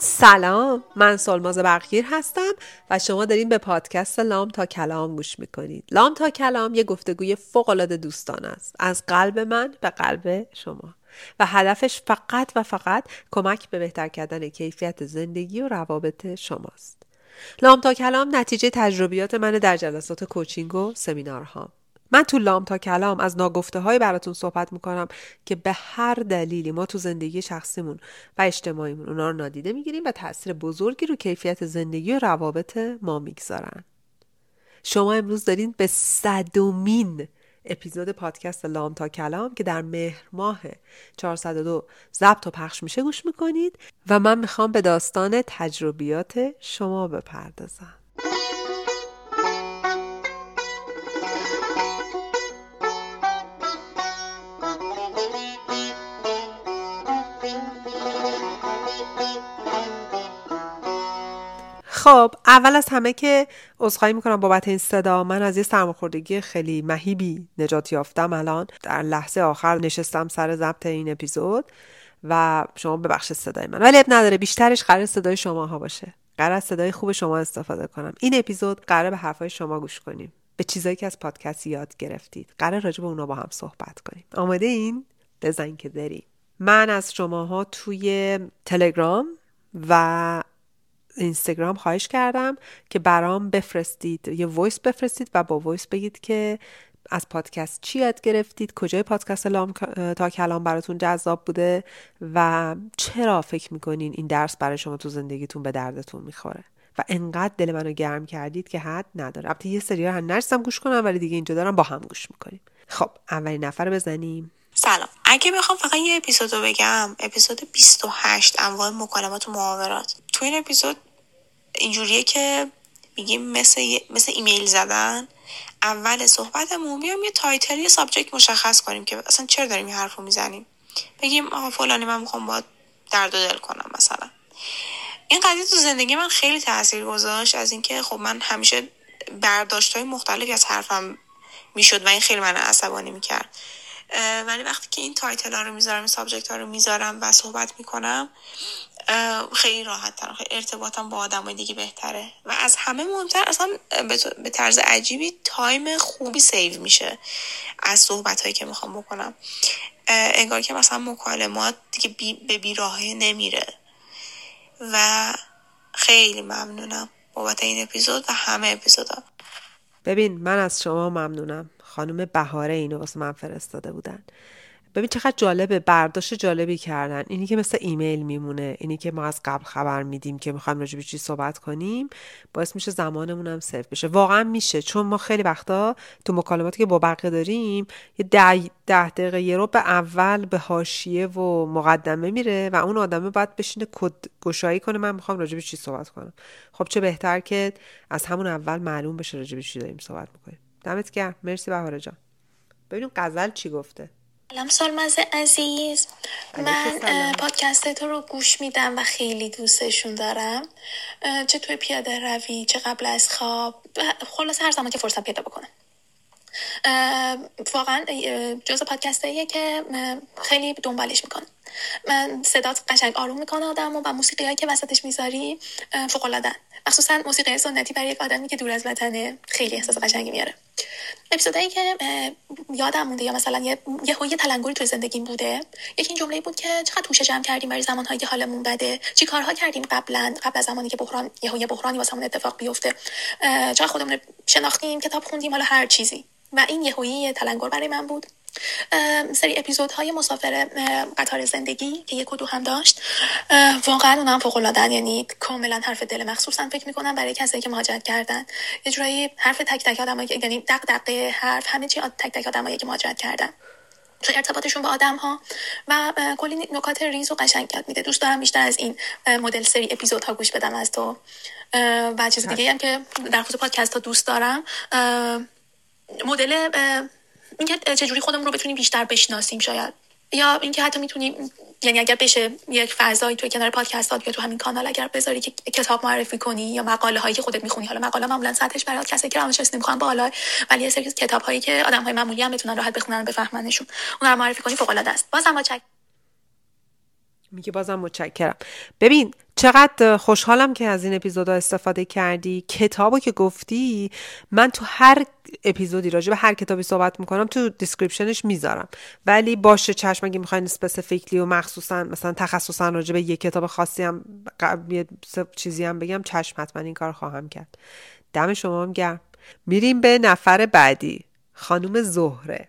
سلام من سلماز بغیر هستم و شما دارین به پادکست لام تا کلام گوش می‌کنید. لام تا کلام یه گفتگوی فوقالعاده دوستان است. از قلب من به قلب شما. و هدفش فقط و فقط کمک به بهتر کردن کیفیت زندگی و روابط شماست. لام تا کلام نتیجه تجربیات من در جلسات کوچینگ و سمینارها. من تو لام تا کلام از ناگفته های براتون صحبت می‌کنم که به هر دلیلی ما تو زندگی شخصیمون و اجتماعیمون اونا رو نادیده می‌گیریم و تاثیر بزرگی رو کیفیت زندگی و روابط ما می‌گذارن. شما امروز دارین به صدومین اپیزود پادکست لام تا کلام که در مهر ماه 402 ضبط و پخش میشه گوش می‌کنید و من می‌خوام به داستان تجربیات شما بپردازم. خب اول از همه که عذرخواهی می‌کنم بابت این صدا. من از یه سرماخوردگی خیلی مهیبی نجات یافتم الان. در لحظه آخر نشستم سر ضبط این اپیزود و شما ببخشید صدای من. ولی اب نداره بیشترش قرار صدای شما ها باشه. قرار صدای خوب شما استفاده کنم. این اپیزود قرار به حرفای شما گوش کنیم. به چیزایی که از پادکست یاد گرفتید. قرار راجع به اونا با هم صحبت کنیم. آماده این؟ بزن که داری من از شماها توی تلگرام و اینستاگرام خواهش کردم که برام بفرستید یه وایس بفرستید و با وایس بگید که از پادکست چی یاد گرفتید کجای پادکست لام تا کلام براتون جذاب بوده و چرا فکر می‌کنین این درس برای شما تو زندگیتون به دردتون می‌خوره؟ و انقدر دل منو گرم کردید که حد نداره. البته یه سری هم نرسم گوش کنم ولی دیگه اینجا دارم با هم گوش می‌کنیم. خب اولین نفر بزنیم. سلام. اگه بخوام فقط یه اپیزود رو بگم اپیزود 28 انواع مکالمات و محاورات. تو این اپیزود اینجوریه که میگیم مثل, مثل ایمیل زدن اول صحبتمون بیام یه title یه subject مشخص کنیم که اصلا چرا داریم این حرف رو می‌زنیم. بگیم آقا فلانی من می‌خوام با درد و دل کنم مثلا. این قضیه تو زندگی من خیلی تاثیر گذاشت از اینکه خب من همیشه برداشت های مختلفی از حرفم می‌شد و این خیلی من عصبانی می‌کرد. ولی وقتی که این title ها رو می‌ذارم این subject ها رو می‌ذارم و صحبت می‌کنم خیلی راحت تر ارتباطم با آدم دیگه بهتره. و از همه مهمتر اصلا به طرز عجیبی time خوبی save میشه از صحبت هایی که می‌خوام بکنم. انگار که مثلا مکالمات دیگه بی به بیراهه نمیره. و خیلی ممنونم بابت این اپیزود و همه اپیزودا ببین من از شما ممنونم. خانم بهاره اینو واسه من فرستاده بودن. ببین چقدر جالبه برداشت جالبی کردن. اینی که مثل ایمیل میمونه اینی که ما از قبل خبر میدیم که می‌خوایم راجع به چی صحبت کنیم باعث میشه زمانمون هم سیف بشه. واقعا میشه چون ما خیلی وقتا تو مکالماتی که با بقیه داریم یه ده, ده دقیقه یه رو به اول به حاشیه و مقدمه میره و اون آدمه باید بشینه کد گشایی کنه من می‌خوام راجع به چی صحبت کنم. خب چه بهتر که از همون اول معلوم بشه راجع به چی داریم صحبت می‌کنیم. دمت گرم. مرسی بهاره جان. ببینیم غزل چی گفته. سلام سالمز عزیز. من پادکست تو رو گوش میدم و خیلی دوستشون دارم. چه توی پیاده روی چه قبل از خواب. خلاص هر زمان که فرصت پیدا بکنم. واقعا جز پادکست که خیلی دنبالش می‌کنم. من صدات قشنگ آروم می‌کنه آدم و موسیقی هایی که وسطش می‌ذاری فوق العاده مخصوصا موسیقی سنتی برای یک آدمی که دور از وطنه خیلی احساس قشنگی میاره. اپیزودایی که یادم مونده یا مثلا یه یه, تلنگری توی زندگیم بوده. یکی این جمله بود که چقدر توشه جمع کردیم برای زمانهایی که حالمون بده. چی کارها کردیم قبلا قبل از زمانی که بحران یه یه بحرانی واسمون اتفاق بیفته. چقدر خودمون شناختیم کتاب خوندیم حالا هر چیزی. و این یه تلنگر برای من بود. سری اپیزودهای مسافر قطار زندگی که یک و دو هم داشت. واقعا اونم فوق العاده یعنی کاملا حرف دل مخصوصا فکر می‌کنم برای کسایی که مهاجرت کردن. یه جورایی حرف تک تک آدمایی یعنی دق دقه حرف همه چی تک تک آدمایی که مهاجرت کردن. تو ارتباطشون با آدم ها و کلی نکات ریز و قشنگ یاد میده. دوست دارم بیشتر از این مدل سری اپیزود ها گوش بدم از تو. و چیز دیگه هم که در خصوص پادکست ها دوست دارم. مدل اینکه چجوری خودمون رو بتونیم بیشتر بشناسیم شاید. یا اینکه حتی می‌تونیم یعنی اگر بشه یک فضایی توی کنار پادکست یا تو همین کانال اگر بذاری که کتاب معرفی کنی یا مقاله هایی که خودت می‌خونی. حالا مقاله معمولا سطحش برای کسی که روانشناسی نمی‌خوان بالا ولی یه سری کتاب هایی که آدم های معمولی هم بتونن راحت بخونن و بفهمنشون. اون رو معرفی کنی فوق العاده است. بازم با چک میگه بازم متشکرم. ببین چقدر خوشحالم که از این اپیزودها استفاده کردی. کتابو که گفتی من تو هر اپیزودی راجع به هر کتابی صحبت می‌کنم تو description ش می‌ذارم. ولی باشه چشم اگه می‌خواین specifically و مخصوصا مثلا تخصصا راجع به یه کتاب خاصی هم یه چیزی هم بگم چشم حتما این کار خواهم کرد. دم شما هم گرم. میریم به نفر بعدی. خانم زهره.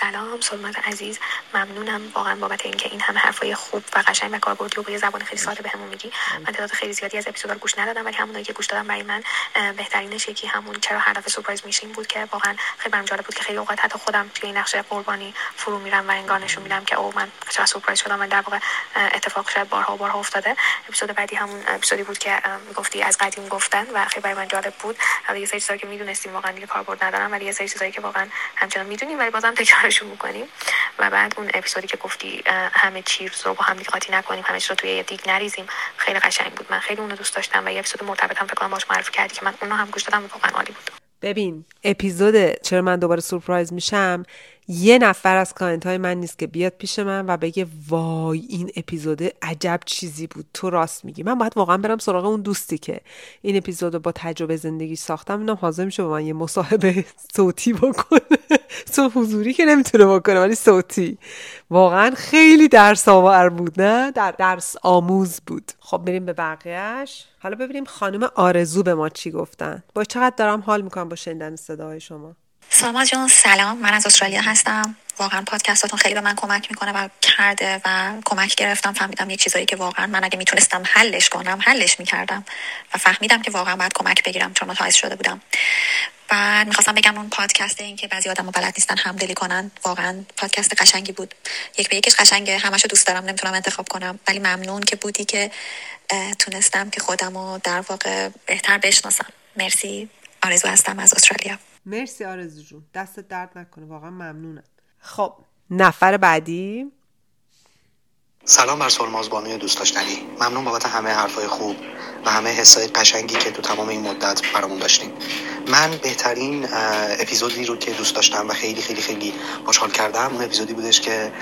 سلام سلمت عزیز. ممنونم. واقعا بابت اینکه این همه حرفای خوب و قشنگ و کاربردی و با یه زبان خیلی ساده بهمون میگی. من تعداد خیلی زیادی از اپیزودا گوش ندادم ولی همونایی که گوش دادم برای من بهترینش یکی همون چرا هر دفعه سورپرایز میشیم بود که واقعا خیلی برام جالب بود که خیلی اوقات حتی خودم توی این نقشه قربانی فرو میرم و انگار نشون میدم که او من چرا سورپرایز شدم و در واقع اتفاق شاید بارها و بارها افتاده. اپیزود بعدی همون اپیزودی بود که گفتی از قدیم گفتن و خیلی برای من جالب بود. یه سری چیزایی که می‌دونستیم واقعا دیگه کاربرد ندارم ولی یه سری چیزایی که واقعا همچنان می‌دونیم ولی بازم تکرارشون می‌کنیم و بعد اون اپیزودی که گفتی همه چیز رو با هم دیگه قاطی نکنیم همه رو توی یه دیگ نریزیم. خیلی قشنگ بود. من خیلی اونو دوست داشتم و یه اپیزود هم فکر کنم باش معرفی کردی که من اونو هم گوش دادم. و واقعا عالی بود. ببین اپیزود چرا من دوباره سورپرایز میشم؟ یه نفر از کانت های من نیست که بیاد پیش من و بگه وای این اپیزود عجب چیزی بود. تو راست میگی. من باید واقعا برم سراغ اون دوستی که این اپیزود با تجربه زندگی ساختم. اینم حاضر میشه با من یه مصاحبه صوتی بکنه. تو حضوری که نمی‌تونه بکنه ولی صوتی. واقعا خیلی درس آور بود نه؟ در درس آموز بود. خب بریم به بقیهش حالا ببینیم خانم آرزو به ما چی گفتن. با چقدر دارم حال می‌کنم با شنیدن صداهای شما. سلام جان سلام. من از استرالیا هستم. واقعا پادکستاتون خیلی به من کمک می‌کنه و کرده و کمک گرفتم. فهمیدم یه چیزایی که واقعا من اگه می‌تونستم حلش کنم حلش می‌کردم و فهمیدم که واقعا باید کمک بگیرم چون متعایز شده بودم. بعد می‌خواستم بگم اون پادکست این که بعضی آدم بلد نیستن همدلی کنن. واقعا پادکست قشنگی بود. یک به یکش قشنگه. همشو دوست دارم. نمی‌تونم انتخاب کنم. ولی ممنون که بودی که تونستم که خودم رو در واقع بهتر بشناسم. مرسی. آرزو هستم از استرالیا. مرسی آرزو جون. دست درد نکنه. واقعا ممنونم. خب نفر بعدی. سلام بر سلماز بانوی دوست داشتنی. ممنون بابت همه حرفای خوب و همه حسای قشنگی که تو تمام این مدت برامون داشتیم من بهترین اپیزودی رو که دوست داشتم و خیلی خیلی خیلی خوشحال کردم اون اپیزودی بودش که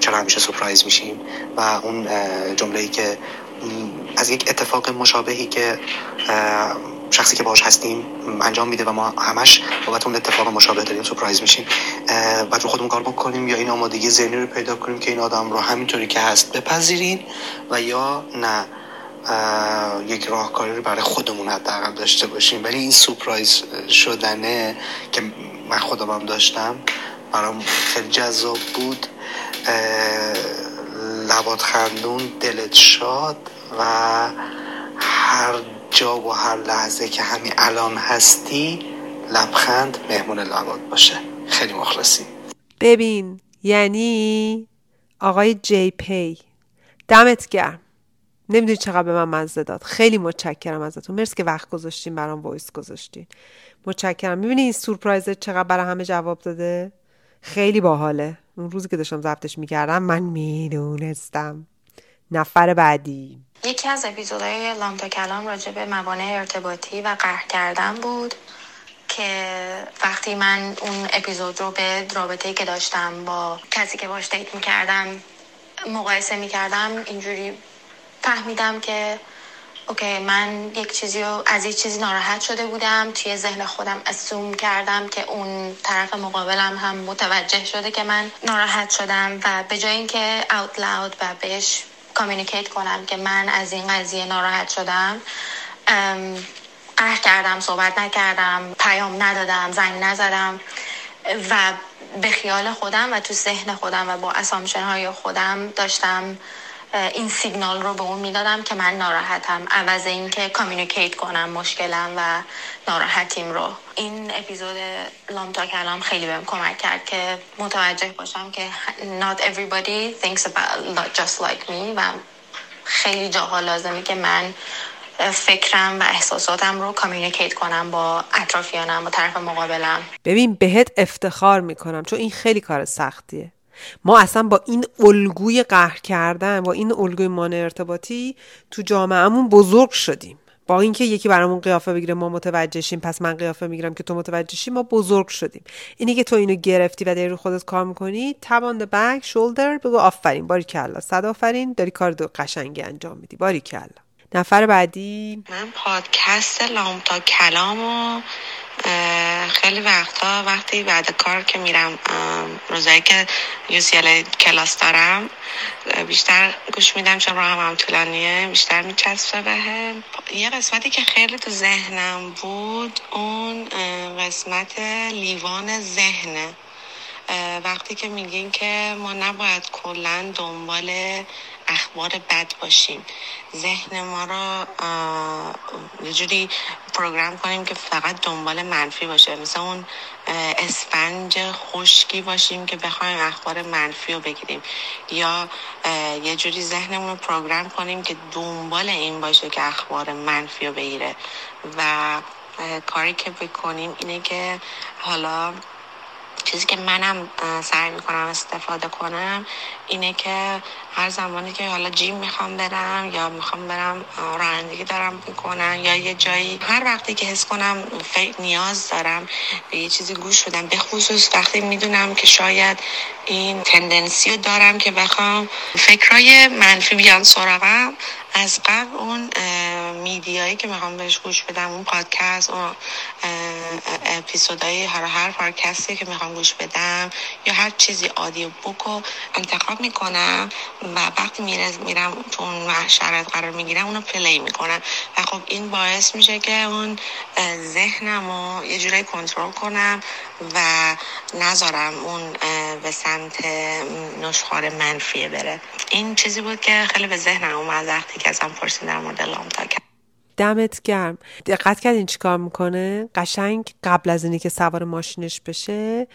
چرا همیشه سپرایز میشیم و اون جمله ای که از یک اتفاق مشابهی که شخصی که باش هستیم انجام میده و ما همش بابت اون اتفاق مشابه داریم سورپرایز میشیم. بعد رو خودمون کار بکنیم یا این آمادگی ذهنی رو پیدا کنیم که این آدم رو همینطوری که هست بپذیرین و یا نه یک راهکاری رو برای خودمون حداقل داشته باشیم. ولی این سورپرایز شدنه که من خودم هم داشتم برام خیلی جذاب بود. لبات خندون دلت شاد و هر جا و هر لحظه که همین الان هستی لبخند مهمون لبات باشه. خیلی مخلصی. ببین یعنی آقای جی پی دمت گرم. نمی‌دونی چقدر به من مزه داد. خیلی متشکرم ازتون. مرسی که وقت گذاشتین برام voice گذاشتین. متشکرم. می‌بینی این سورپرایز چقدر برای همه جواب داده؟ خیلی باحاله. اون روزی که داشتم ضبطش می‌کردم من می‌دونستم. نفر بعدی. یکی از اپیزودهای لامتا کلام راجع به موانع ارتباطی و قهر کردن بود که وقتی من اون اپیزود رو به رابطه‌ای که داشتم با کسی که باش دیت می‌کردم مقایسه می‌کردم اینجوری فهمیدم که okay من یک چیزی رو از یک چیزی ناراحت شده بودم توی ذهن خودم assume کردم که اون طرف مقابلم هم متوجه شده که من ناراحت شدم و به جای اینکه out loud و بهش communicate کنم که من از این قضیه ناراحت شدم. قهر کردم صحبت نکردم پیام ندادم زنگ نزدم و به خیال خودم و تو ذهن خودم و با assumption های خودم داشتم این سیگنال رو به اون می‌دادم که من ناراحتم. عوض اینکه communicate کنم مشکلم و ناراحتیم رو. این اپیزود لام تا کلام خیلی بهم کمک کرد که متوجه باشم که not everybody thinks about just like me و خیلی جاها لازمه که من فکرم و احساساتم رو communicate کنم با اطرافیانم با طرف مقابلم. ببین بهت افتخار می‌کنم چون این خیلی کار سختیه. ما اصلا با این الگوی قهر کردن با این الگوی مانع ارتباطی تو جامعهمون بزرگ شدیم. با اینکه یکی برامون قیافه بگیره ما متوجه شیم پس من قیافه می‌گیرم که تو متوجه شیم ما بزرگ شدیم. اینی که تو اینو گرفتی و داری رو خودت کار می‌کنی تباند بک شولدر بگو آفرین باری کلا صد آفرین داری کار دو قشنگی انجام میدی. باری کلا نفر بعدی. من پادکست لام تا کلام و خیلی وقتا وقتی بعد کار که میرم روزایی که یوسیل کلاس دارم بیشتر گوش میدم چون راه هم طولانیه بیشتر میچسبه بهم. یه قسمتی که خیلی تو ذهنم بود اون قسمت لیوان ذهنه. وقتی که میگین که ما نباید کلا دنبال اخبار بد باشیم. ذهن ما رو یه جوری پروگرام کنیم که فقط دنبال منفی باشه. مثل اون اسفنج خشکی باشیم که بخوایم اخبار منفی رو بگیریم. یا یه جوری ذهنمون رو پروگرام کنیم که دنبال این باشه که اخبار منفی رو بگیره. و کاری که بکنیم اینه که حالا چیزی که منم سعی می‌کنم استفاده کنم اینه که هر زمانی که حالا جیم می‌خوام برم یا می‌خوام برم رانندگی دارم می‌کنم یا یه جایی هر وقتی که حس کنم فکر نیاز دارم به یه چیزی گوش بدم به خصوص وقتی می‌دونم که شاید این تندنسی رو دارم که بخوام فکرای منفی بیان سراغم از قبل اون میدیایی که می‌خوام بهش گوش بدم اون پادکست اون اپیزودهای هر هر پادکستی که می‌خوام گوش بدم یا هر چیزی آدیو بوک رو انتخاب می‌کنم و وقتی میرم تو اون شرایط قرار می‌گیرم اونو پلی می‌کنم. و خب این باعث میشه که اون ذهنم رو یه جورایی کنترل کنم و نذارم اون به سمت نشخار منفیه بره. این چیزی بود که خیلی به ذهنم اومد وقتی که ازم پرسید در مورد لامتا دمت گرم. دقت کردین چیکار می‌کنه؟ قشنگ قبل از اینی که سوار ماشینش بشه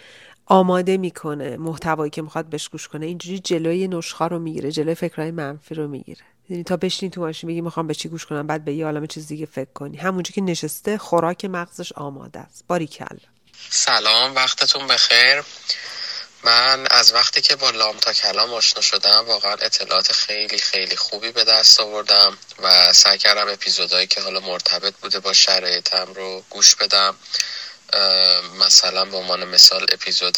آماده می‌کنه محتوایی که می‌خواد بهش گوش کنه. اینجوری جلوی نشخا رو می‌گیره جلوی فکرهای منفی رو می‌گیره. یعنی تا بشینی تو ماشین بگی می‌خوام به چی گوش کنم بعد به یه عالم چیز دیگه فکر کنی. همونجا که نشسته خوراک مغزش آماده است. باریکلا. سلام وقتتون بخیر. من از وقتی که با لام تا کلام آشنا شدم واقعا اطلاعات خیلی خیلی خوبی به دست آوردم و سعی کردم اپیزودهایی که حالا مرتبط بوده با شرایطم رو گوش بدم. مثلا به عنوان مثال اپیزود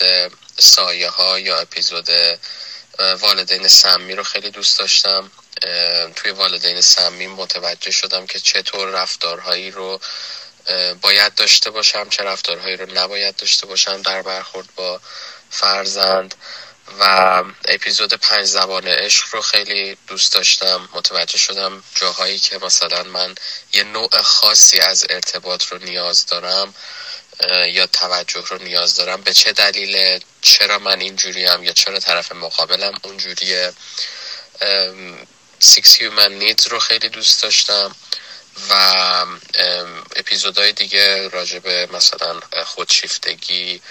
سایه ها یا اپیزود والدین سمی رو خیلی دوست داشتم. توی والدین سمی متوجه شدم که چطور رفتارهایی رو باید داشته باشم چه رفتارهایی رو نباید داشته باشم در برخورد با فرزند و اپیزود پنج زبان عشق رو خیلی دوست داشتم. متوجه شدم جاهایی که مثلا من یه نوع خاصی از ارتباط رو نیاز دارم یا توجه رو نیاز دارم. به چه دلیل؟ چرا من اینجوریم؟ یا چرا طرف مقابلم اونجوریه؟ six human needs رو خیلی دوست داشتم و اپیزودهای دیگه راجع مثلا خودشیفتگی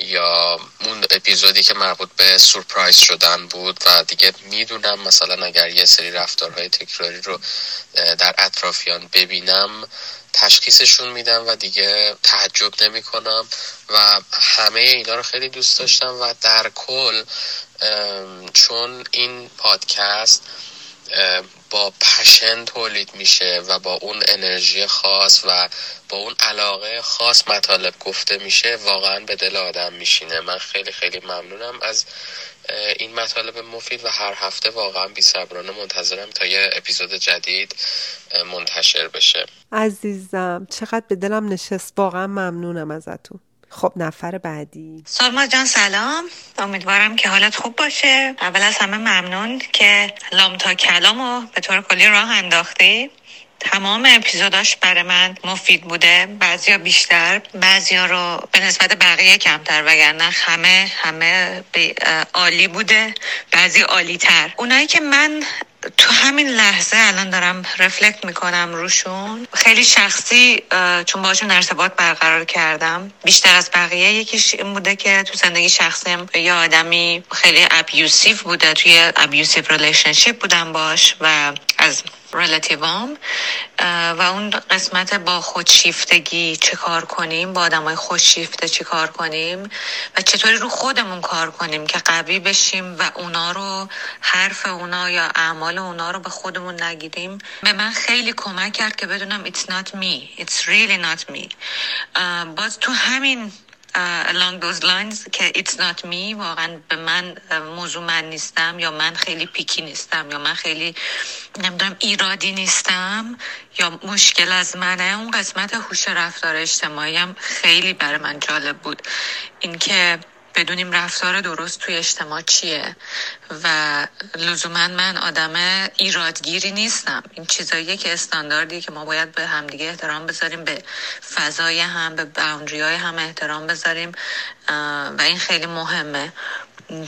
یا اون اپیزودی که مربوط به surprise شدن بود و دیگه می‌دونم مثلا اگر یه سری رفتارهای تکراری رو در اطرافیان ببینم تشخیصشون میدم و دیگه تعجب نمی کنم و همه اینا رو خیلی دوست داشتم و در کل چون این پادکست با پشن تولید میشه و با اون انرژی خاص و با اون علاقه خاص مطالب گفته میشه واقعا به دل آدم میشینه. من خیلی خیلی ممنونم از این مطالب مفید و هر هفته واقعا بی صبرانه منتظرم تا یه اپیزود جدید منتشر بشه. عزیزم چقدر به دلم نشست. واقعا ممنونم ازتون. خب نفر بعدی. سالما جان سلام. امیدوارم که حالت خوب باشه. اول از همه ممنون که لام تا کلامو به طور کلی راه انداختی. تمام اپیزوداش برای من مفید بوده. بعضیا بیشتر بعضیا رو به نسبت بقیه کمتر وگرنه همه همه عالی بوده بعضی عالی تر اونایی که من تو همین لحظه الان دارم reflect می‌کنم روشون. خیلی شخصی چون باشون ارتباط برقرار کردم. بیشتر از بقیه یکیش این بوده که تو زندگی شخصیم. یه آدمی خیلی abusive بوده توی abusive relationship بودم باش و از relative ام و اون قسمت با خودشیفتگی چه کار کنیم با آدم های خودشیفته چه کار کنیم و چطوری رو خودمون کار کنیم که قوی بشیم و اونا رو حرف اونا یا اعمال اونا رو به خودمون نگیریم به من خیلی کمک کرد که بدونم it's not me it's really not me. باز تو همین along those lines که it's not me واقعا به من موضوع من نیستم یا من خیلی پیکی نیستم یا من خیلی نمی‌دونم ایرادی نیستم یا مشکل از منه. اون قسمت هوش رفتار اجتماعی هم خیلی برای من جالب بود. اینکه بدونیم رفتار درست توی اجتماع چیه. و لزوما من آدم ایرادگیری نیستم. این چیزاییه که استانداردی که ما باید به همدیگه احترام بذاریم به فضای هم به باوندری هم احترام بذاریم. و این خیلی مهمه.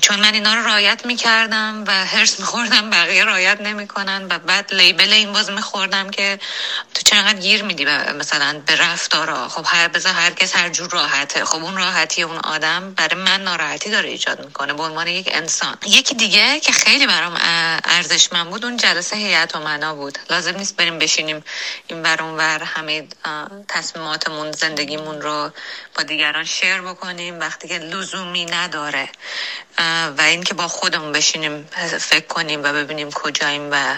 چون من اینا رو رایت می‌کردم و هرس میخوردم بقیه رایت نمی‌کنن و بعد لیبل این باز میخوردم که تو چقدر گیر میدی مثلا به رفتارا خب هر بذار هر کس هر جور راحته. خب اون راحتی اون آدم برای من ناراحتی داره ایجاد می‌کنه به عنوان یک انسان. یکی دیگه که خیلی برام ارزشمند بود اون جلسه هیئت و منا بود. لازم نیست بریم بشینیم این بر اون ور همه تصمیماتمون زندگیمون رو با دیگران شیر بکنیم. وقتی که لزومی نداره. و اینکه با خودمون بشینیم فکر کنیم و ببینیم کجاییم و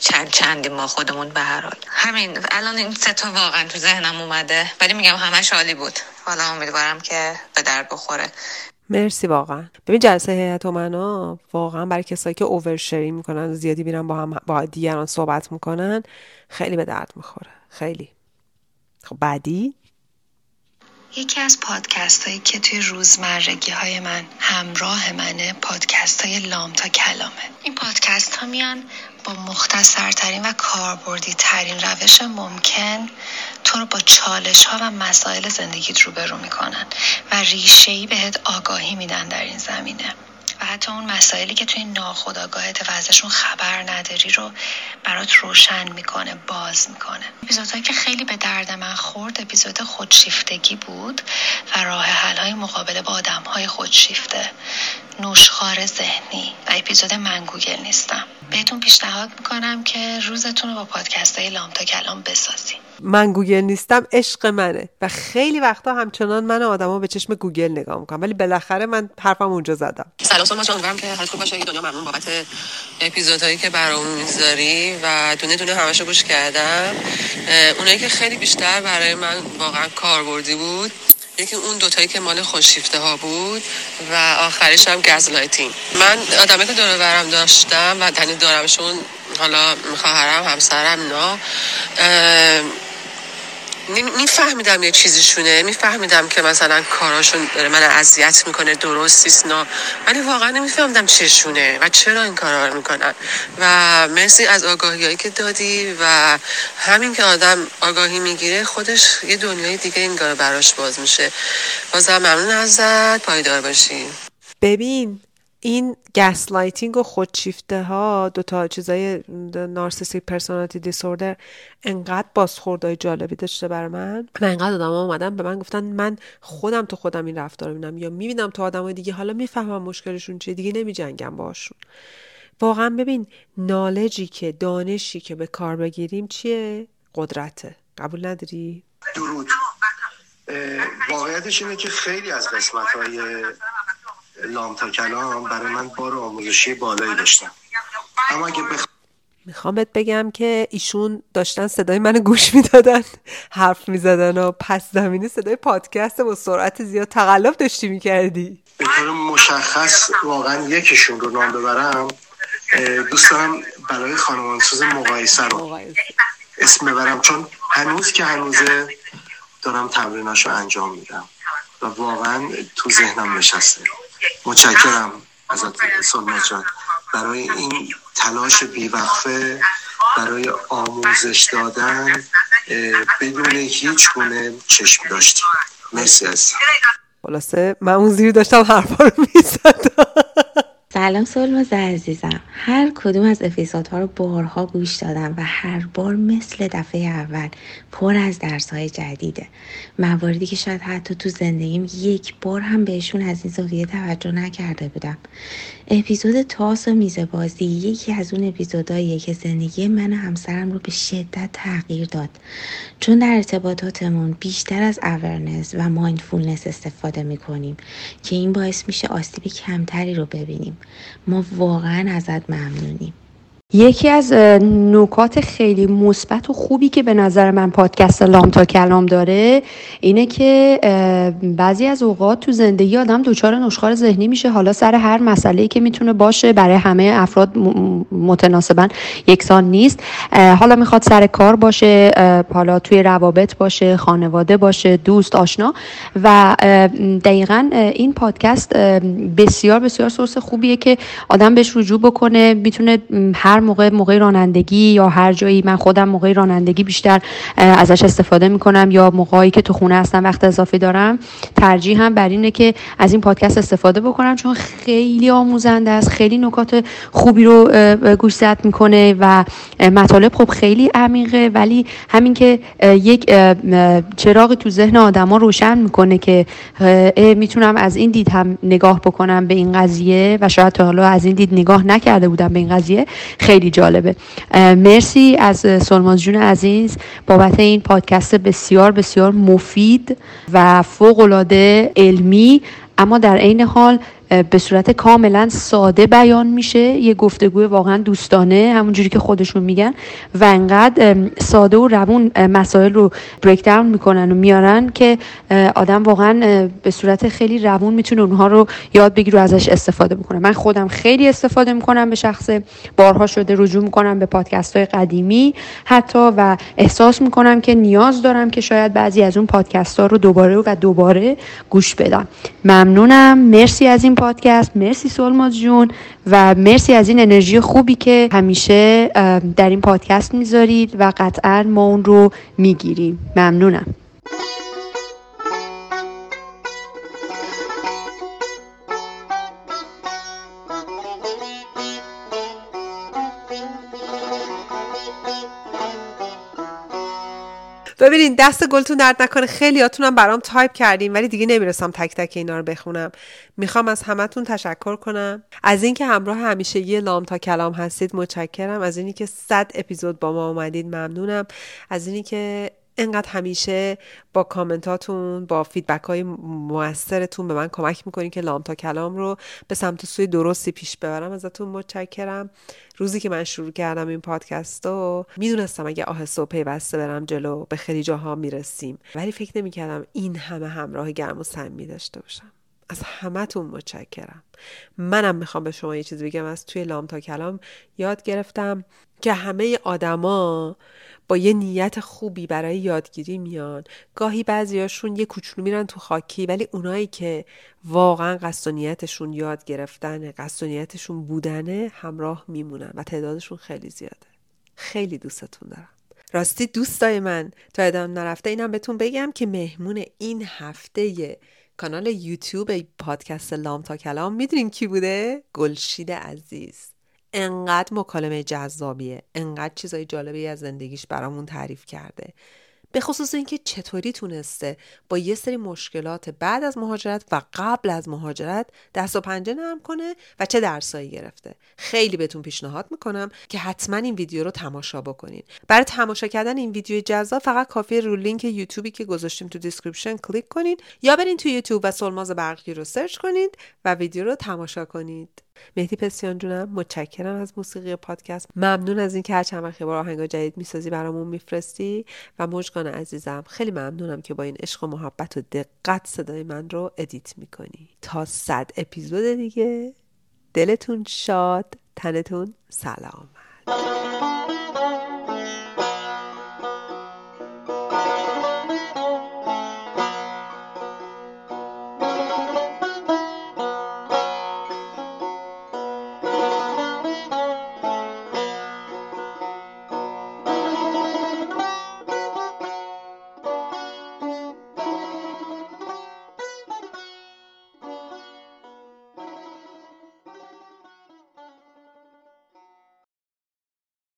چند چندی ما خودمون به هر حال. همین. الان این سه تا واقعا تو ذهنم اومده. ولی میگم همش عالی بود. حالا امیدوارم که به درد بخوره. مرسی واقعا. ببین جلسه هیئت منا واقعا برای کسایی که اوورشری می‌کنن زیادی میرن با هم با دیگران صحبت می‌کنن خیلی به درد می‌خوره. خیلی. خب بعدی؟ یکی از پادکست هایی که توی روزمرگی های من همراه منه پادکست های لام تا کلامه. این پادکست ها میان با مختصرترین و کاربردی ترین روش ممکن تو رو با چالش ها و مسائل زندگیت روبرو می‌کنن و ریشه ای بهت آگاهی میدن در این زمینه. حتی اون مسائلی که توی ناخودآگاهت و ازشون خبر نداری رو برات روشن می‌کنه باز می‌کنه. اپیزودهایی که خیلی به درد من خورد اپیزود خودشیفتگی بود و راه حل های مقابله با آدم های خودشیفته. نوشخار ذهنی و اپیزود من گوگل نیستم. بهتون پیشنهاد می‌کنم که روزتون رو با پادکست های لام تا کلام بسازیم من گوگل نیستم عشق منه. و خیلی وقتا همچنان من آدما به چشم گوگل نگاه می‌کنم. ولی بالاخره من حرفم اونجا زدم. سلام امیدوارم که حالت خوب باشه دنیا ممنون بابت اپیزودهایی که برامون می‌ذاری و دونه دونه همشو گوش کردم. اونایی که خیلی بیشتر برای من واقعا کاربردی بود یکی اون دوتایی که مال خودشیفته ها بود و آخریش هم gaslighting من آدمی که دور برم داشتم و تنی دارمشون حالا خواهرم همسرم نه میفهمیدم یه چیزیشونه. میفهمیدم که مثلا کاراشون داره من اذیت می‌کنه درست نه. ولی واقعا نمیفهمیدم چشونه و چرا این کارا رو می‌کنن. و مرسی از آگاهی که دادی و همین که آدم آگاهی می‌گیره خودش یه دنیای دیگه این براش باز میشه. بازم ممنون ازت. پایدار باشی. ببین این gaslighting و خودشیفته ها دوتا چیزای narcissistic personality disorder انقدر بازخوردهای جالبی داشته بر من. من انقدر آدم اومدن به من گفتن من خودم تو خودم این رفتار می‌بینم یا می‌بینم تو آدم های دیگه حالا می‌فهمم مشکلشون چیه دیگه نمی جنگم باشون واقعا ببین نالجی که دانشی که به کار بگیریم چیه؟ قدرته. قبول نداری؟ درود. واقعیتش اینه که خیلی از قسمت های لام تا کلام برای من بار آموزشی بالایی داشتم اما اگه بخ... می‌خوام بهت بگم که ایشون داشتن صدای منو گوش می‌دادن حرف می‌زدن و پس زمینه صدای پادکست با سرعت زیاد تقلب داشتی می‌کردی. به طور مشخص واقعا یکیشون رو نام ببرم دوست دارم برای خانمانسوز مقایسه رو اسم ببرم چون هنوز که هنوزه دارم تمریناشو انجام میدم و واقعا تو ذهنم نشسته. متشکرم ازت سلمت جان. برای این تلاش بیوقفه برای آموزش دادن بدون هیچ گونه چشم داشتی. مرسی از خلاصه من اون زیر داشتم حرفا رو می‌زدم. سلام سلماز عزیزم. هر کدوم از اپیزودها رو بارها گوش دادم و هر بار مثل دفعه اول پر از درس های جدیده. مواردی که شاید حتی تو زندگیم یک بار هم بهشون از این زاویه توجه نکرده بودم. اپیزود تاس و میزه بازی یکی از اون اپیزودهاییه که زندگی من و همسرم رو به شدت تغییر داد. چون در ارتباطاتمون بیشتر از اورنس و مایندفولنس استفاده می‌کنیم که این باعث میشه آسیب کمتری رو ببینیم. ما واقعا ازت ممنونیم. یکی از نکات خیلی مثبت و خوبی که به نظر من پادکست لام تا کلام داره اینه که بعضی از اوقات تو زندگی آدم دچار نشخار ذهنی میشه. حالا سر هر مسئله که می‌تونه باشه برای همه افراد متناسبا یکسان نیست. حالا می‌خواد سر کار باشه حالا توی روابط باشه خانواده باشه دوست آشنا. و دقیقا این پادکست بسیار بسیار سورس خوبیه که آدم بهش رجوع بکنه می‌تونه هر هر موقع موقع رانندگی یا هر جایی من خودم موقع رانندگی بیشتر ازش استفاده می‌کنم یا موقعی که تو خونه هستم وقت اضافی دارم ترجیح هم بر اینه که از این پادکست استفاده بکنم چون خیلی آموزنده است خیلی نکات خوبی رو گوشزد می‌کنه و مطالب خب خیلی عمیقه ولی همین که یک چراغ تو ذهن آدما روشن می‌کنه که می‌تونم از این دید هم نگاه بکنم به این قضیه و شاید تا حالا از این دید نگاه نکرده بودم به این قضیه خیلی جالبه. مرسی از سلمان جون عزیز بابت این پادکست بسیار بسیار مفید و فوقالعاده علمی. اما در عین حال به صورت کاملا ساده بیان میشه. یه گفتگوی واقعا دوستانه همونجوری که خودشون میگن. و انقدر ساده و روون مسائل رو بریک داون می‌کنن و میارن که آدم واقعا به صورت خیلی روون می‌تونه اونها رو یاد بگیره و ازش استفاده بکنه. من خودم خیلی استفاده می‌کنم به شخص بارها شده رجوع می‌کنم به پادکست های قدیمی حتی و احساس می‌کنم که نیاز دارم که شاید بعضی از اون پادکست ها رو دوباره و دوباره گوش بدم. ممنونم. مرسی از این پادکست. مرسی سولماز جون و مرسی از این انرژی خوبی که همیشه در این پادکست می‌ذارید و قطعا ما اون رو می‌گیریم. ممنونم. ببینین دست گلتون درد نکنه. خیلی هاتونم برام تایپ کردیم ولی دیگه نمی‌رسم تک تک اینا رو بخونم. می‌خوام از همتون تشکر کنم. از اینکه همراه همیشه یه لام تا کلام هستید متشکرم. از اینی که صد اپیزود با ما اومدید ممنونم. از اینی که انقدر همیشه با کامنتاتون با feedback های موثرتون به من کمک می‌کنین که لام تا کلام رو به سمت سوی درستی پیش ببرم. ازتون متشکرم. روزی که من شروع کردم این پادکست رو می‌دونستم اگه آهسته و پیوسته برم جلو به خیلی جاها می‌رسیم. ولی فکر نمی‌کردم این همه همراه گرم و سمی داشته باشم. از همتون متشکرم. منم می‌خوام به شما یه چیز بگم. از توی لام تا کلام یاد گرفتم که همه آدما با یه نیت خوبی برای یادگیری میان. گاهی بعضیاشون یه کوچولو میرن تو خاکی ولی اونایی که واقعا قصد نیتشون یاد گرفتن قصد نیتشون بودنه همراه میمونن و تعدادشون خیلی زیاده. خیلی دوستتون دارم. راستی دوستای من تا ادام نرفته اینم بهتون بگم که مهمون این هفته کانال یوتیوب پادکست لام تا کلام می‌دونین کی بوده؟ گلشید عزیز. انقدر مکالمه جذابیه. انقدر چیزای جالبی از زندگیش برامون تعریف کرده. به خصوص اینکه چطوری تونسته با یه سری مشکلات بعد از مهاجرت و قبل از مهاجرت دست و پنجه نرم کنه و چه درسایی گرفته. خیلی بهتون پیشنهاد می‌کنم که حتما این ویدیو رو تماشا بکنین. برای تماشا کردن این ویدیو جذاب فقط کافیه رو لینک یوتیوبی که گذاشتیم تو description کلیک کنین یا برین تو یوتیوب و سولماز برقگیر رو search کنید و ویدیو رو تماشا کنید. مهدی پسیان جونم متشکرم از موسیقی پادکست. ممنون از اینکه هر چند وقت بار آهنگ جدید می‌سازی برامون میفرستی و مژگان عزیزم خیلی ممنونم که با این عشق و محبت و دقت صدای من رو edit می‌کنی. تا صد اپیزود دیگه دلتون شاد تنتون سلامت.